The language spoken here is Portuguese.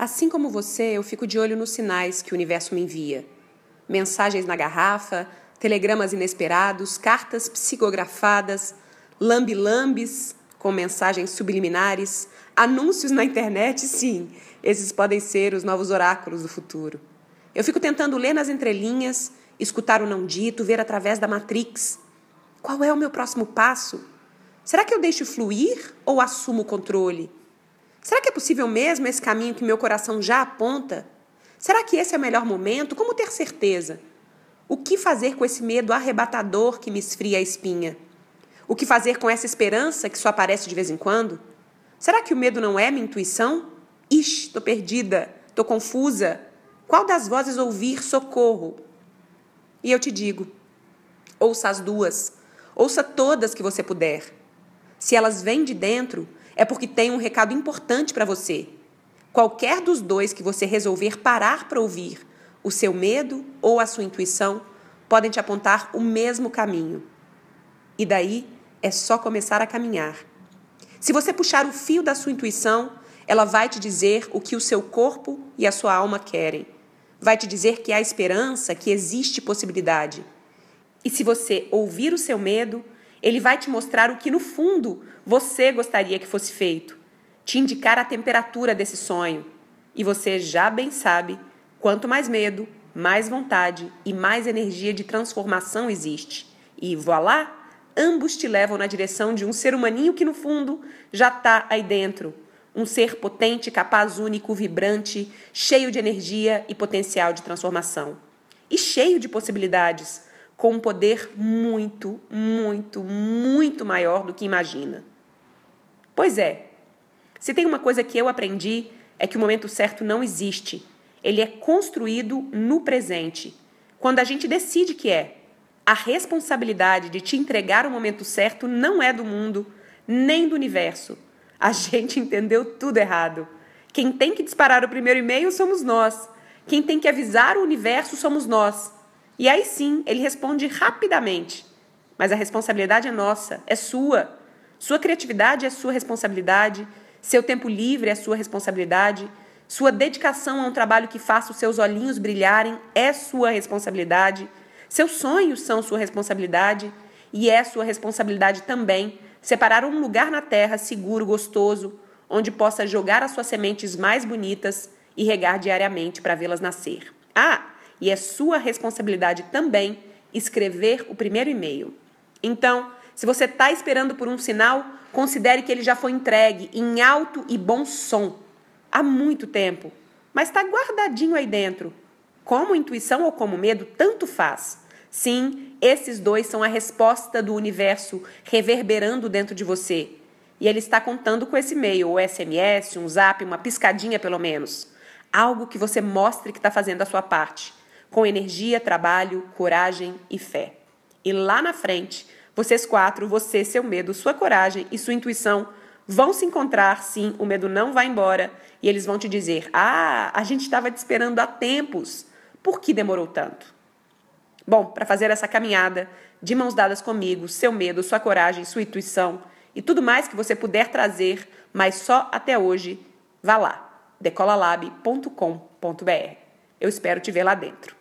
Assim como você, eu fico de olho nos sinais que o universo me envia. Mensagens na garrafa, telegramas inesperados, cartas psicografadas, lambi-lambis com mensagens subliminares, anúncios na internet, sim, esses podem ser os novos oráculos do futuro. Eu fico tentando ler nas entrelinhas, escutar o não dito, ver através da matrix. Qual é o meu próximo passo? Será que eu deixo fluir ou assumo o controle? Será que é possível mesmo esse caminho que meu coração já aponta? Será que esse é o melhor momento? Como ter certeza? O que fazer com esse medo arrebatador que me esfria a espinha? O que fazer com essa esperança que só aparece de vez em quando? Será que o medo não é minha intuição? Ixi, tô perdida, tô confusa. Qual das vozes ouvir socorro? E eu te digo: ouça as duas, ouça todas que você puder. Se elas vêm de dentro, é porque tem um recado importante para você. Qualquer dos dois que você resolver parar para ouvir, o seu medo ou a sua intuição, podem te apontar o mesmo caminho. E daí é só começar a caminhar. Se você puxar o fio da sua intuição, ela vai te dizer o que o seu corpo e a sua alma querem. Vai te dizer que há esperança, que existe possibilidade. E se você ouvir o seu medo, ele vai te mostrar o que, no fundo, você gostaria que fosse feito, te indicar a temperatura desse sonho. E você já bem sabe: quanto mais medo, mais vontade e mais energia de transformação existe. E voilá! Ambos te levam na direção de um ser humaninho que, no fundo, já está aí dentro. Um ser potente, capaz, único, vibrante, cheio de energia e potencial de transformação. E cheio de possibilidades com um poder muito, muito, muito maior do que imagina. Pois é, se tem uma coisa que eu aprendi é que o momento certo não existe. Ele é construído no presente. Quando a gente decide que é. A responsabilidade de te entregar o momento certo não é do mundo, nem do universo. A gente entendeu tudo errado. Quem tem que disparar o primeiro e-mail somos nós. Quem tem que avisar o universo somos nós. E aí sim, ele responde rapidamente. Mas a responsabilidade é nossa, é sua. Sua criatividade é sua responsabilidade, seu tempo livre é sua responsabilidade, sua dedicação a um trabalho que faça os seus olhinhos brilharem é sua responsabilidade, seus sonhos são sua responsabilidade e é sua responsabilidade também separar um lugar na terra seguro, gostoso, onde possa jogar as suas sementes mais bonitas e regar diariamente para vê-las nascer. Ah, e é sua responsabilidade também escrever o primeiro e-mail. Então, se você está esperando por um sinal, considere que ele já foi entregue em alto e bom som há muito tempo, mas está guardadinho aí dentro. Como intuição ou como medo, tanto faz. Sim, esses dois são a resposta do universo reverberando dentro de você. E ele está contando com esse e-mail, ou SMS, um zap, uma piscadinha pelo menos. Algo que você mostre que está fazendo a sua parte com energia, trabalho, coragem e fé. E lá na frente, vocês quatro, você, seu medo, sua coragem e sua intuição vão se encontrar, sim, o medo não vai embora e eles vão te dizer: Ah, a gente estava te esperando há tempos. Por que demorou tanto? Bom, para fazer essa caminhada, de mãos dadas comigo, seu medo, sua coragem, sua intuição e tudo mais que você puder trazer, mas só até hoje, vá lá, decolalab.com.br. Eu espero te ver lá dentro.